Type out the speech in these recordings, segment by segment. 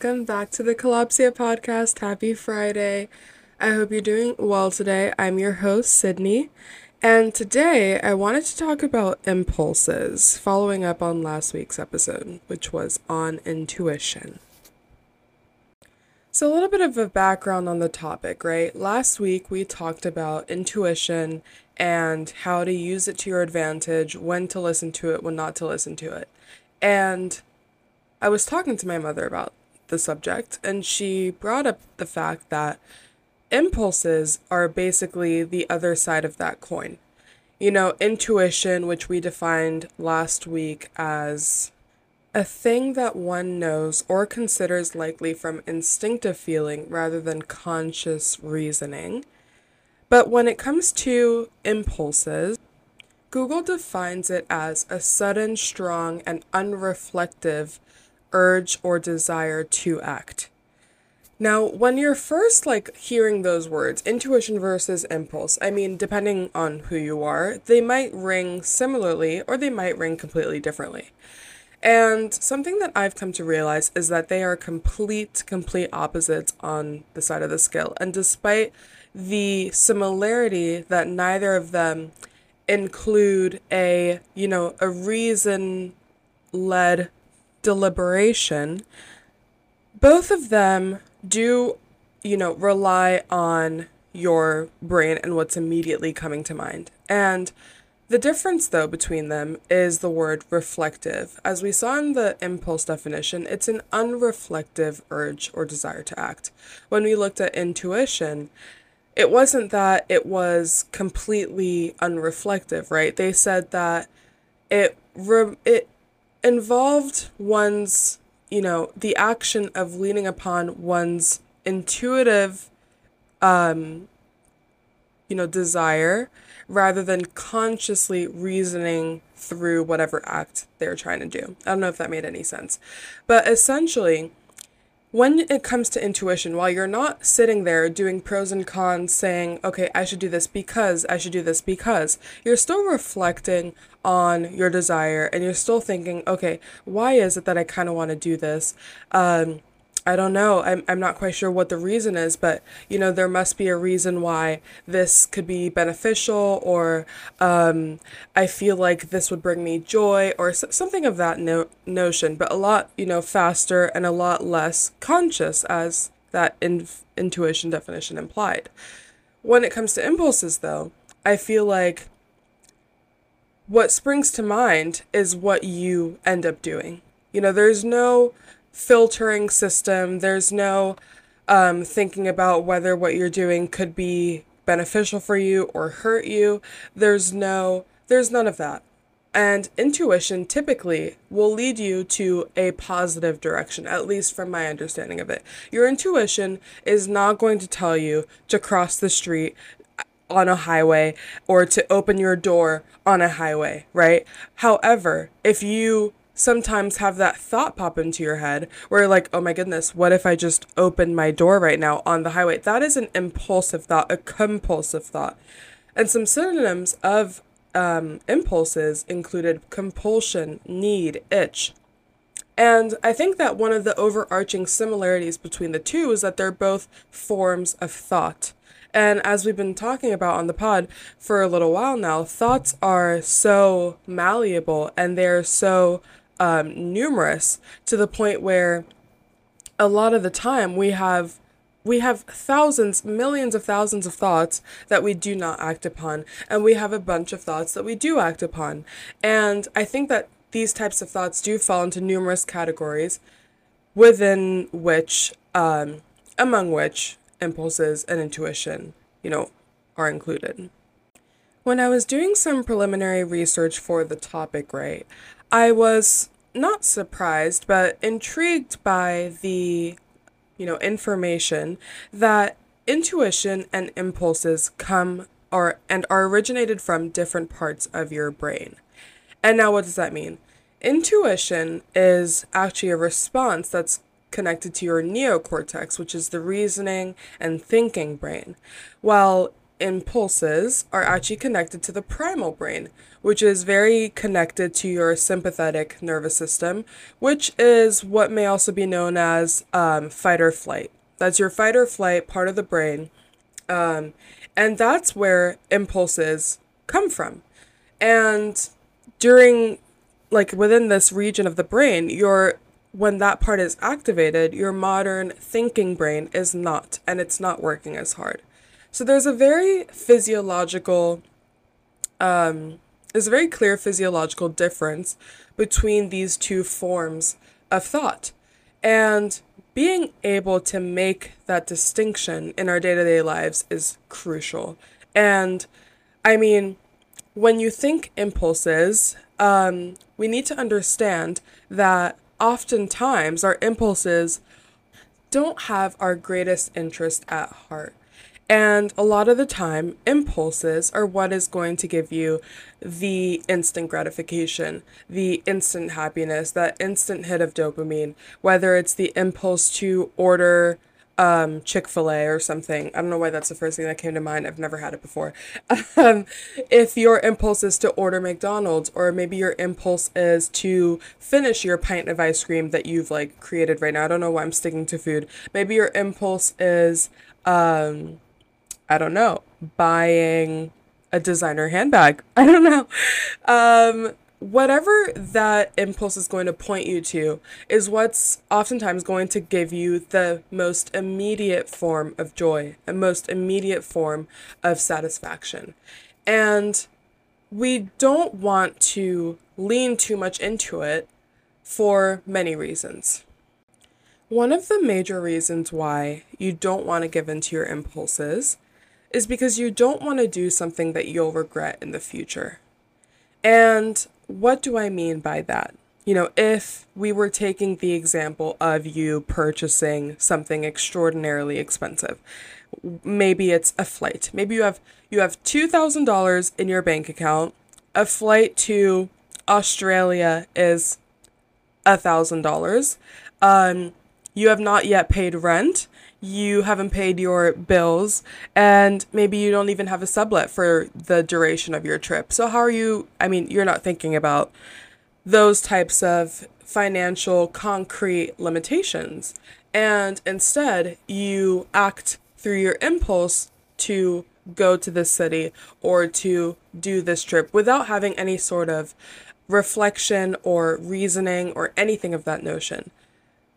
welcome back to the Kalopsia podcast. Happy Friday. I hope you're doing well today. I'm your host, Sydney, and today I wanted to talk about impulses, following up on last week's episode, which was on intuition. So, a little bit of a background on the topic, right? Last week we talked about intuition and how to use it to your advantage, when to listen to it, when not to listen to it. And I was talking to my mother about the subject, and she brought up the fact that impulses are basically the other side of that coin. You know, intuition, which we defined last week as a thing that one knows or considers likely from instinctive feeling rather than conscious reasoning. But when it comes to impulses, Google defines it as a sudden, strong, and unreflective urge or desire to act. Now, when you're first like hearing those words, intuition versus impulse, I mean, depending on who you are, they might ring similarly or they might ring completely differently. And something that I've come to realize is that they are complete, complete opposites on the side of the scale. And despite the similarity that neither of them include a, you know, a reason led deliberation, both of them do, you know, rely on your brain and what's immediately coming to mind. And the difference, though, between them is the word reflective. As we saw in the impulse definition, it's an unreflective urge or desire to act. When we looked at intuition, it wasn't that it was completely unreflective, right? They said that it re- it involved one's, you know, the action of leaning upon one's intuitive, um, you know, desire rather than consciously reasoning through whatever act they're trying to do. I don't know if that made any sense. But essentially, when it comes to intuition, while you're not sitting there doing pros and cons, saying, okay, I should do this because, I should do this because, you're still reflecting on your desire and you're still thinking, okay, why is it that I kind of want to do this? Um, I don't know. I'm, I'm not quite sure what the reason is, but you know, there must be a reason why this could be beneficial, or um, I feel like this would bring me joy, or something of that no- notion, but a lot, you know, faster and a lot less conscious, as that in- intuition definition implied. When it comes to impulses, though, I feel like what springs to mind is what you end up doing. You know, there's no filtering system. There's no um, thinking about whether what you're doing could be beneficial for you or hurt you. There's no, there's none of that. And intuition typically will lead you to a positive direction, at least from my understanding of it. Your intuition is not going to tell you to cross the street on a highway or to open your door on a highway, right? However, if you sometimes have that thought pop into your head where you're like, oh my goodness, what if I just open my door right now on the highway? That is an impulsive thought, a compulsive thought. And some synonyms of um, impulses included compulsion, need, itch. And I think that one of the overarching similarities between the two is that they're both forms of thought. And as we've been talking about on the pod for a little while now, thoughts are so malleable and they're so um, numerous to the point where a lot of the time we have we have thousands, millions of thousands of thoughts that we do not act upon, and we have a bunch of thoughts that we do act upon. And I think that these types of thoughts do fall into numerous categories, within which, um, among which, impulses and intuition, you know, are included. When I was doing some preliminary research for the topic, right, I was not surprised, but intrigued by the, you know, information that intuition and impulses come or and are originated from different parts of your brain. And now what does that mean? Intuition is actually a response that's connected to your neocortex, which is the reasoning and thinking brain, while impulses are actually connected to the primal brain, which is very connected to your sympathetic nervous system, which is what may also be known as um, fight or flight. That's your fight or flight part of the brain. Um, and that's where impulses come from. And during, like, within this region of the brain, your when that part is activated, your modern thinking brain is not, and it's not working as hard. So there's a very physiological, um, there's a very clear physiological difference between these two forms of thought. And being able to make that distinction in our day to day lives is crucial. And I mean, when you think impulses, um, we need to understand that oftentimes our impulses don't have our greatest interest at heart. And a lot of the time, impulses are what is going to give you the instant gratification, the instant happiness, that instant hit of dopamine, whether it's the impulse to order um, Chick fil A or something. I don't know why that's the first thing that came to mind. I've never had it before. Um, if your impulse is to order McDonald's, or maybe your impulse is to finish your pint of ice cream that you've like created right now. I don't know why I'm sticking to food. Maybe your impulse is, um, I don't know, buying a designer handbag. I don't know. Um, whatever that impulse is going to point you to is what's oftentimes going to give you the most immediate form of joy, a most immediate form of satisfaction. And we don't want to lean too much into it for many reasons. One of the major reasons why you don't want to give into your impulses is because you don't want to do something that you'll regret in the future. And what do I mean by that? You know, if we were taking the example of you purchasing something extraordinarily expensive, maybe it's a flight. Maybe you have you have $2,000 in your bank account. A flight to Australia is $1,000. Um, you have not yet paid rent you haven't paid your bills and maybe you don't even have a sublet for the duration of your trip. So how are you I mean, you're not thinking about those types of financial concrete limitations and instead you act through your impulse to go to this city or to do this trip without having any sort of reflection or reasoning or anything of that notion.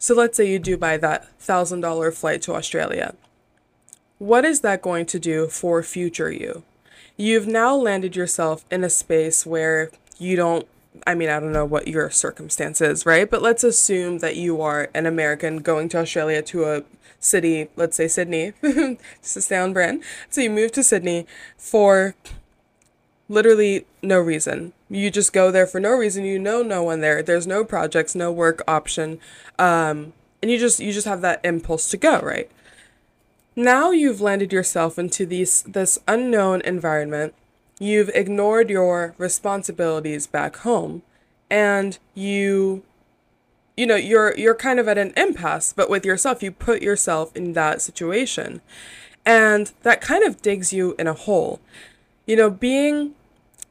So let's say you do buy that $1,000 flight to Australia. What is that going to do for future you? You've now landed yourself in a space where you don't I mean, I don't know what your circumstance is, right? But let's assume that you are an American going to Australia to a city, let's say Sydney, just stay on brand. So you move to Sydney for literally no reason. You just go there for no reason. You know no one there. There's no projects, no work option. Um, and you just you just have that impulse to go, right? Now you've landed yourself into these this unknown environment. You've ignored your responsibilities back home and you you know, you're you're kind of at an impasse, but with yourself, you put yourself in that situation. And that kind of digs you in a hole. You know, being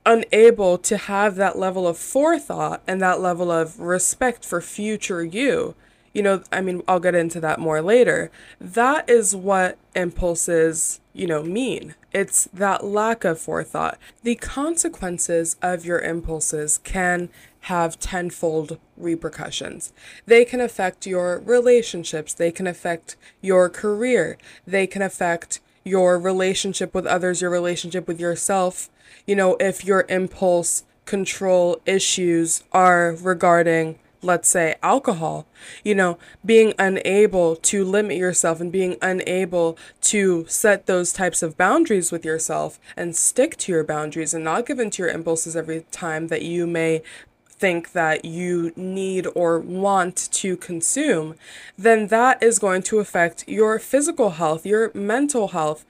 unable to have that level of forethought and that level of respect for future you. You know, I mean, I'll get into that more later. That is what impulses, you know, mean. It's that lack of forethought. The consequences of your impulses can have tenfold repercussions. They can affect your relationships, they can affect your career, they can affect your relationship with others, your relationship with yourself, you know, if your impulse control issues are regarding let's say alcohol you know being unable to limit yourself and being unable to set those types of boundaries with yourself and stick to your boundaries and not give in to your impulses every time that you may think that you need or want to consume then that is going to affect your physical health your mental health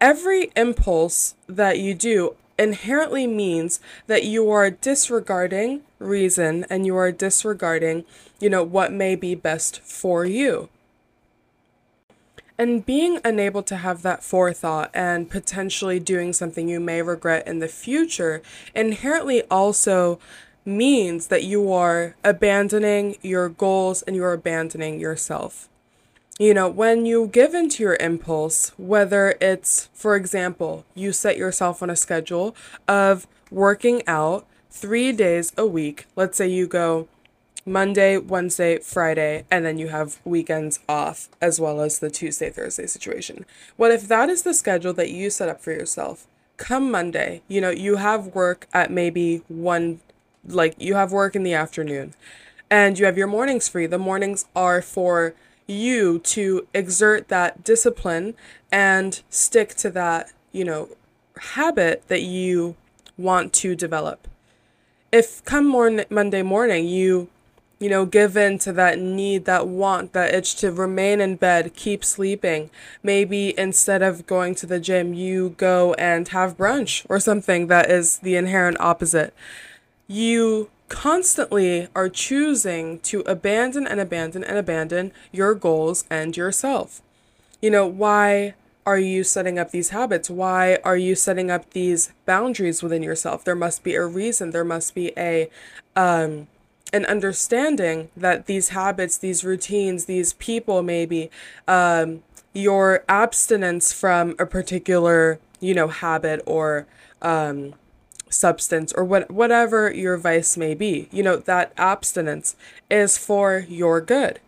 every impulse that you do inherently means that you are disregarding reason and you are disregarding, you know, what may be best for you. And being unable to have that forethought and potentially doing something you may regret in the future inherently also means that you are abandoning your goals and you're abandoning yourself. You know, when you give into your impulse, whether it's, for example, you set yourself on a schedule of working out three days a week, let's say you go Monday, Wednesday, Friday, and then you have weekends off as well as the Tuesday, Thursday situation. What if that is the schedule that you set up for yourself? Come Monday, you know, you have work at maybe one like you have work in the afternoon and you have your mornings free. The mornings are for you to exert that discipline and stick to that, you know, habit that you want to develop. If come morning, Monday morning you you know, give in to that need, that want, that itch to remain in bed, keep sleeping. Maybe instead of going to the gym, you go and have brunch or something that is the inherent opposite you constantly are choosing to abandon and abandon and abandon your goals and yourself. You know, why are you setting up these habits? Why are you setting up these boundaries within yourself? There must be a reason. There must be a um an understanding that these habits, these routines, these people maybe um your abstinence from a particular, you know, habit or um substance or what whatever your vice may be. You know that abstinence is for your good.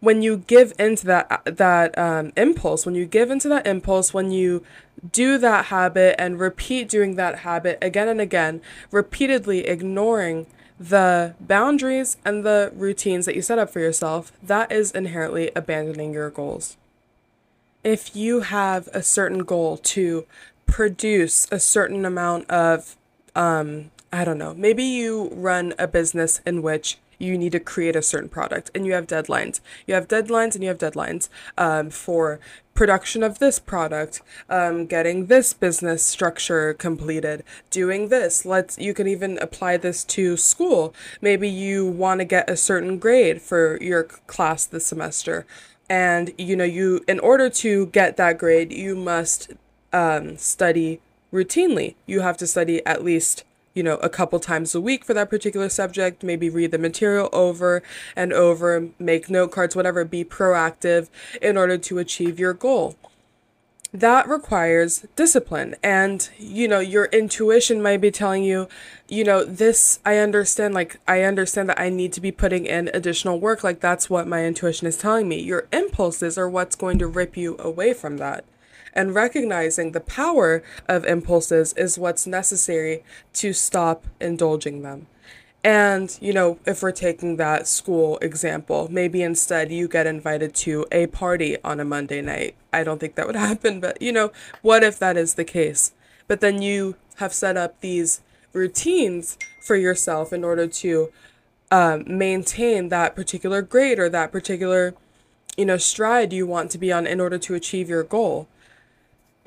When you give into that that um, impulse when you give into that impulse when you do that habit and repeat doing that habit again and again repeatedly ignoring the boundaries and the routines that you set up for yourself that is inherently abandoning your goals. If you have a certain goal to produce a certain amount of um, I don't know, maybe you run a business in which you need to create a certain product and you have deadlines. You have deadlines and you have deadlines um, for production of this product, um, getting this business structure completed, doing this. Let's you can even apply this to school. Maybe you want to get a certain grade for your class this semester. And you know, you in order to get that grade, you must um, study routinely. You have to study at least, you know, a couple times a week for that particular subject, maybe read the material over and over, make note cards, whatever, be proactive in order to achieve your goal. That requires discipline. And, you know, your intuition might be telling you, you know, this, I understand, like, I understand that I need to be putting in additional work. Like, that's what my intuition is telling me. Your impulses are what's going to rip you away from that and recognizing the power of impulses is what's necessary to stop indulging them. And, you know, if we're taking that school example, maybe instead you get invited to a party on a Monday night. I don't think that would happen, but, you know, what if that is the case? But then you have set up these routines for yourself in order to um, maintain that particular grade or that particular, you know, stride you want to be on in order to achieve your goal.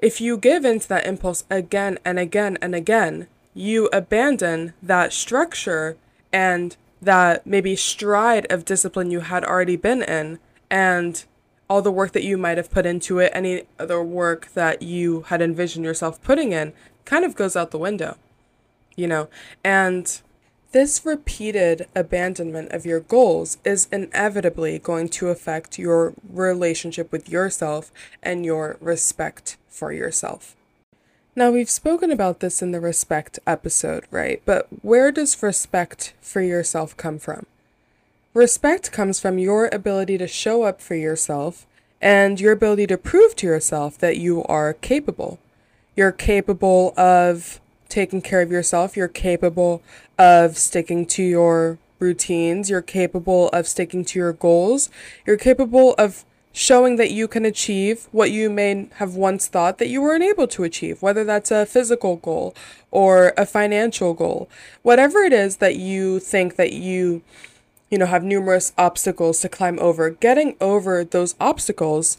If you give into that impulse again and again and again, you abandon that structure and that maybe stride of discipline you had already been in and all the work that you might have put into it, any other work that you had envisioned yourself putting in, kind of goes out the window, you know? And this repeated abandonment of your goals is inevitably going to affect your relationship with yourself and your respect for yourself. Now, we've spoken about this in the respect episode, right? But where does respect for yourself come from? Respect comes from your ability to show up for yourself and your ability to prove to yourself that you are capable. You're capable of taking care of yourself. You're capable of sticking to your routines. You're capable of sticking to your goals. You're capable of showing that you can achieve what you may have once thought that you were unable to achieve, whether that's a physical goal or a financial goal. Whatever it is that you think that you you know have numerous obstacles to climb over, getting over those obstacles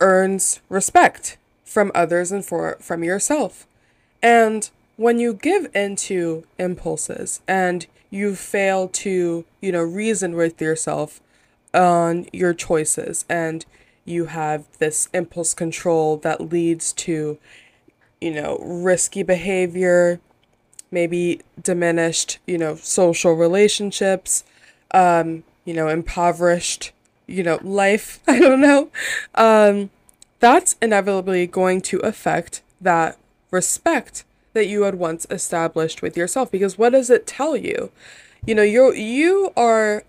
earns respect from others and for from yourself. And when you give into impulses and you fail to, you know, reason with yourself on your choices and you have this impulse control that leads to, you know, risky behavior, maybe diminished, you know, social relationships, um, you know, impoverished, you know, life. I don't know. Um, that's inevitably going to affect that respect that you had once established with yourself because what does it tell you you know you're you are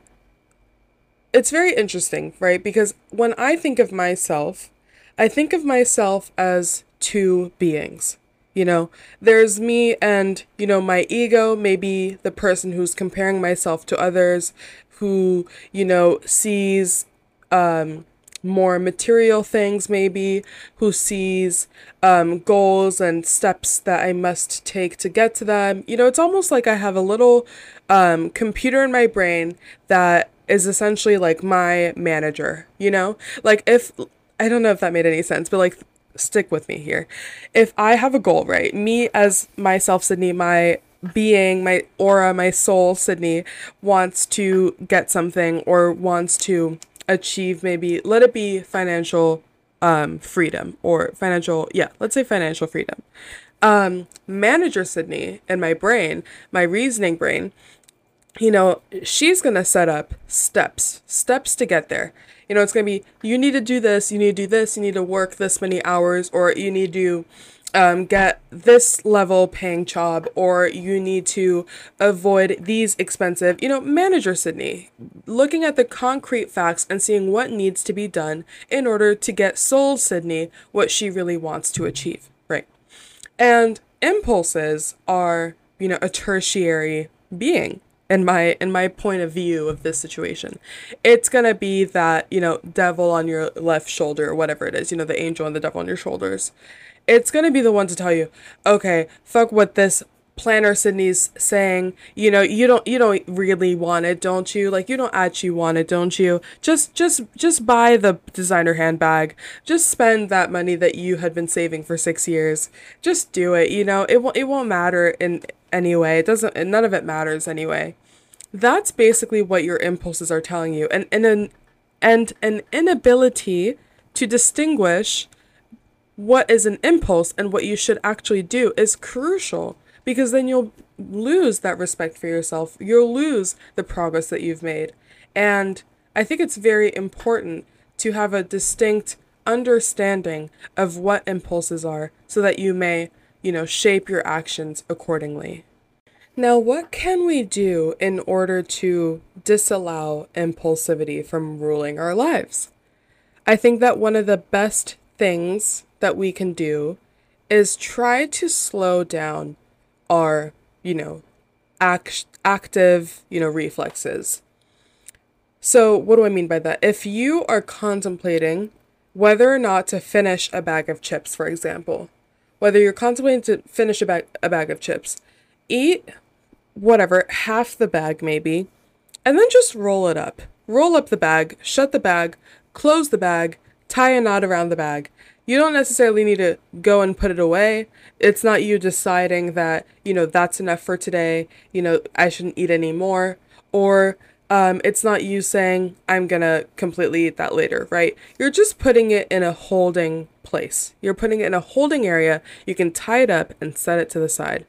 it's very interesting right because when i think of myself i think of myself as two beings you know there's me and you know my ego maybe the person who's comparing myself to others who you know sees um more material things, maybe, who sees um, goals and steps that I must take to get to them. You know, it's almost like I have a little um, computer in my brain that is essentially like my manager, you know? Like, if I don't know if that made any sense, but like, stick with me here. If I have a goal, right? Me as myself, Sydney, my being, my aura, my soul, Sydney, wants to get something or wants to achieve maybe let it be financial um, freedom or financial yeah let's say financial freedom um, manager sydney and my brain my reasoning brain you know she's gonna set up steps steps to get there. You know it's gonna be you need to do this you need to do this you need to work this many hours or you need to um, get this level paying job or you need to avoid these expensive, you know, manager Sydney, looking at the concrete facts and seeing what needs to be done in order to get soul Sydney what she really wants to achieve, right? And impulses are, you know, a tertiary being in my in my point of view of this situation. It's going to be that you know devil on your left shoulder or whatever it is you know the angel and the devil on your shoulders. It's going to be the one to tell you, okay, fuck what this planner Sydney's saying, you know, you don't you don't really want it, don't you? Like you don't actually want it, don't you? Just just just buy the designer handbag. Just spend that money that you had been saving for 6 years. Just do it, you know. It won't it won't matter in any way. It doesn't none of it matters anyway. That's basically what your impulses are telling you. And and an and an inability to distinguish what is an impulse and what you should actually do is crucial because then you'll lose that respect for yourself. You'll lose the progress that you've made. And I think it's very important to have a distinct understanding of what impulses are so that you may, you know, shape your actions accordingly. Now, what can we do in order to disallow impulsivity from ruling our lives? I think that one of the best things that we can do is try to slow down our, you know, act- active, you know, reflexes. So, what do I mean by that? If you are contemplating whether or not to finish a bag of chips, for example, whether you're contemplating to finish a bag, a bag of chips, eat whatever, half the bag maybe, and then just roll it up. Roll up the bag, shut the bag, close the bag, tie a knot around the bag, you don't necessarily need to go and put it away. It's not you deciding that, you know, that's enough for today, you know, I shouldn't eat anymore. Or um, it's not you saying, I'm gonna completely eat that later, right? You're just putting it in a holding place. You're putting it in a holding area. You can tie it up and set it to the side.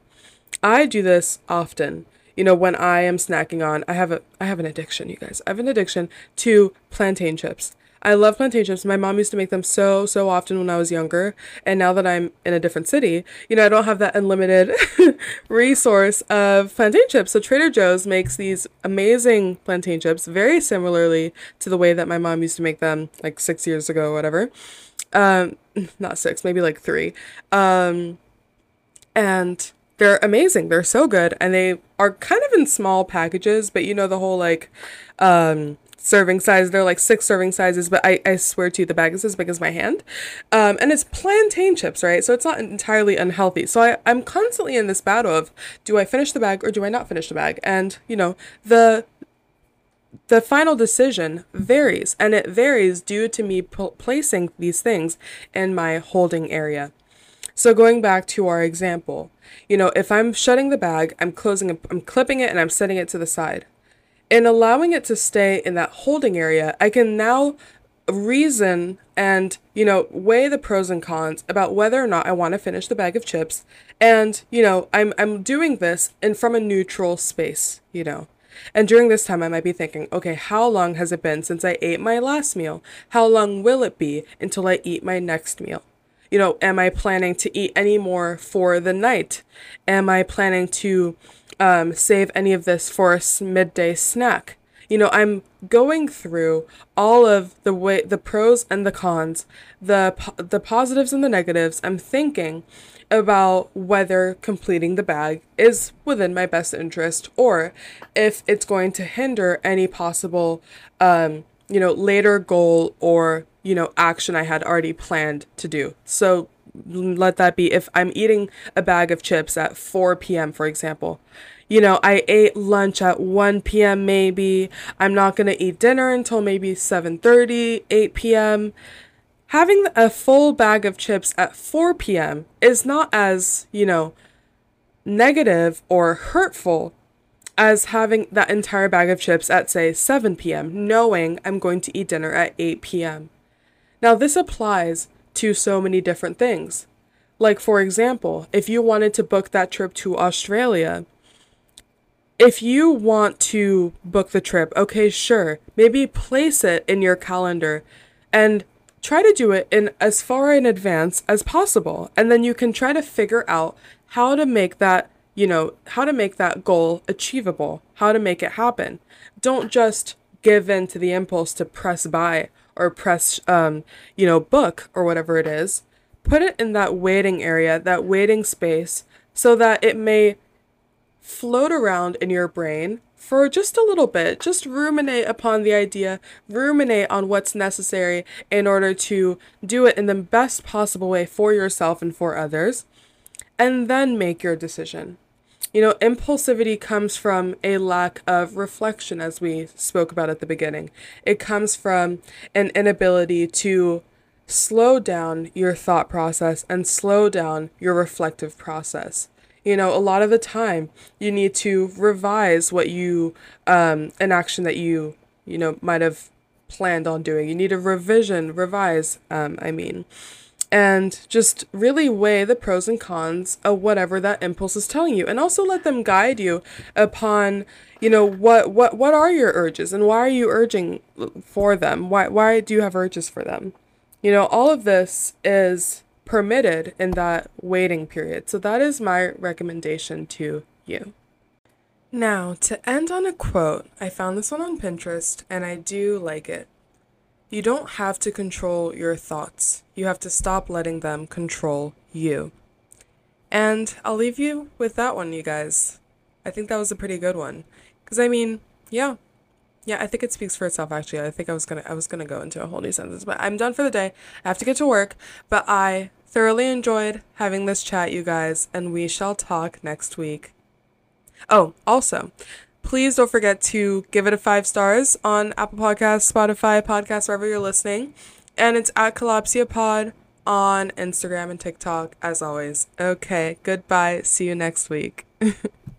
I do this often. You know, when I am snacking on, I have a I have an addiction, you guys. I have an addiction to plantain chips. I love plantain chips. My mom used to make them so, so often when I was younger. And now that I'm in a different city, you know, I don't have that unlimited resource of plantain chips. So Trader Joe's makes these amazing plantain chips very similarly to the way that my mom used to make them like six years ago or whatever. Um, not six, maybe like three. Um, and they're amazing. They're so good. And they are kind of in small packages, but you know, the whole like, um, serving size. They're like six serving sizes, but I, I swear to you, the bag is as big as my hand. Um, and it's plantain chips, right? So it's not entirely unhealthy. So I, I'm constantly in this battle of do I finish the bag or do I not finish the bag? And, you know, the the final decision varies, and it varies due to me p- placing these things in my holding area. So going back to our example, you know, if I'm shutting the bag, I'm closing, I'm clipping it, and I'm setting it to the side in allowing it to stay in that holding area, I can now reason and, you know, weigh the pros and cons about whether or not I want to finish the bag of chips. And, you know, I'm I'm doing this in from a neutral space, you know. And during this time, I might be thinking, okay, how long has it been since I ate my last meal? How long will it be until I eat my next meal? You know, am I planning to eat any more for the night? Am I planning to um, save any of this for a midday snack? You know, I'm going through all of the way the pros and the cons, the the positives and the negatives. I'm thinking about whether completing the bag is within my best interest or if it's going to hinder any possible um, you know later goal or you know action I had already planned to do. So let that be if I'm eating a bag of chips at 4 p.m. for example. You know, I ate lunch at 1 p.m. maybe. I'm not going to eat dinner until maybe 7:30, 8 p.m. Having a full bag of chips at 4 p.m. is not as, you know, negative or hurtful as having that entire bag of chips at, say, 7 p.m., knowing I'm going to eat dinner at 8 p.m. Now, this applies to so many different things. Like, for example, if you wanted to book that trip to Australia, if you want to book the trip, okay, sure, maybe place it in your calendar and try to do it in as far in advance as possible. And then you can try to figure out how to make that you know how to make that goal achievable how to make it happen. Don't just give in to the impulse to press buy or press um, you know book or whatever it is put it in that waiting area that waiting space so that it may float around in your brain for just a little bit. Just ruminate upon the idea, ruminate on what's necessary in order to do it in the best possible way for yourself and for others, and then make your decision. You know, impulsivity comes from a lack of reflection, as we spoke about at the beginning. It comes from an inability to slow down your thought process and slow down your reflective process. You know a lot of the time you need to revise what you um an action that you you know might have planned on doing. You need a revision revise um i mean and just really weigh the pros and cons of whatever that impulse is telling you and also let them guide you upon you know what what what are your urges and why are you urging for them why why do you have urges for them you know all of this is permitted in that waiting period. So that is my recommendation to you. Now, to end on a quote, I found this one on Pinterest and I do like it. You don't have to control your thoughts. You have to stop letting them control you. And I'll leave you with that one, you guys. I think that was a pretty good one. Cuz I mean, yeah, yeah, I think it speaks for itself actually. I think I was to I was to go into a whole new sentence, but I'm done for the day. I have to get to work, but I thoroughly enjoyed having this chat, you guys, and we shall talk next week. Oh, also, please don't forget to give it a 5 stars on Apple Podcasts, Spotify, Podcasts, wherever you're listening. And it's at Kalopsia Pod on Instagram and TikTok as always. Okay, goodbye. See you next week.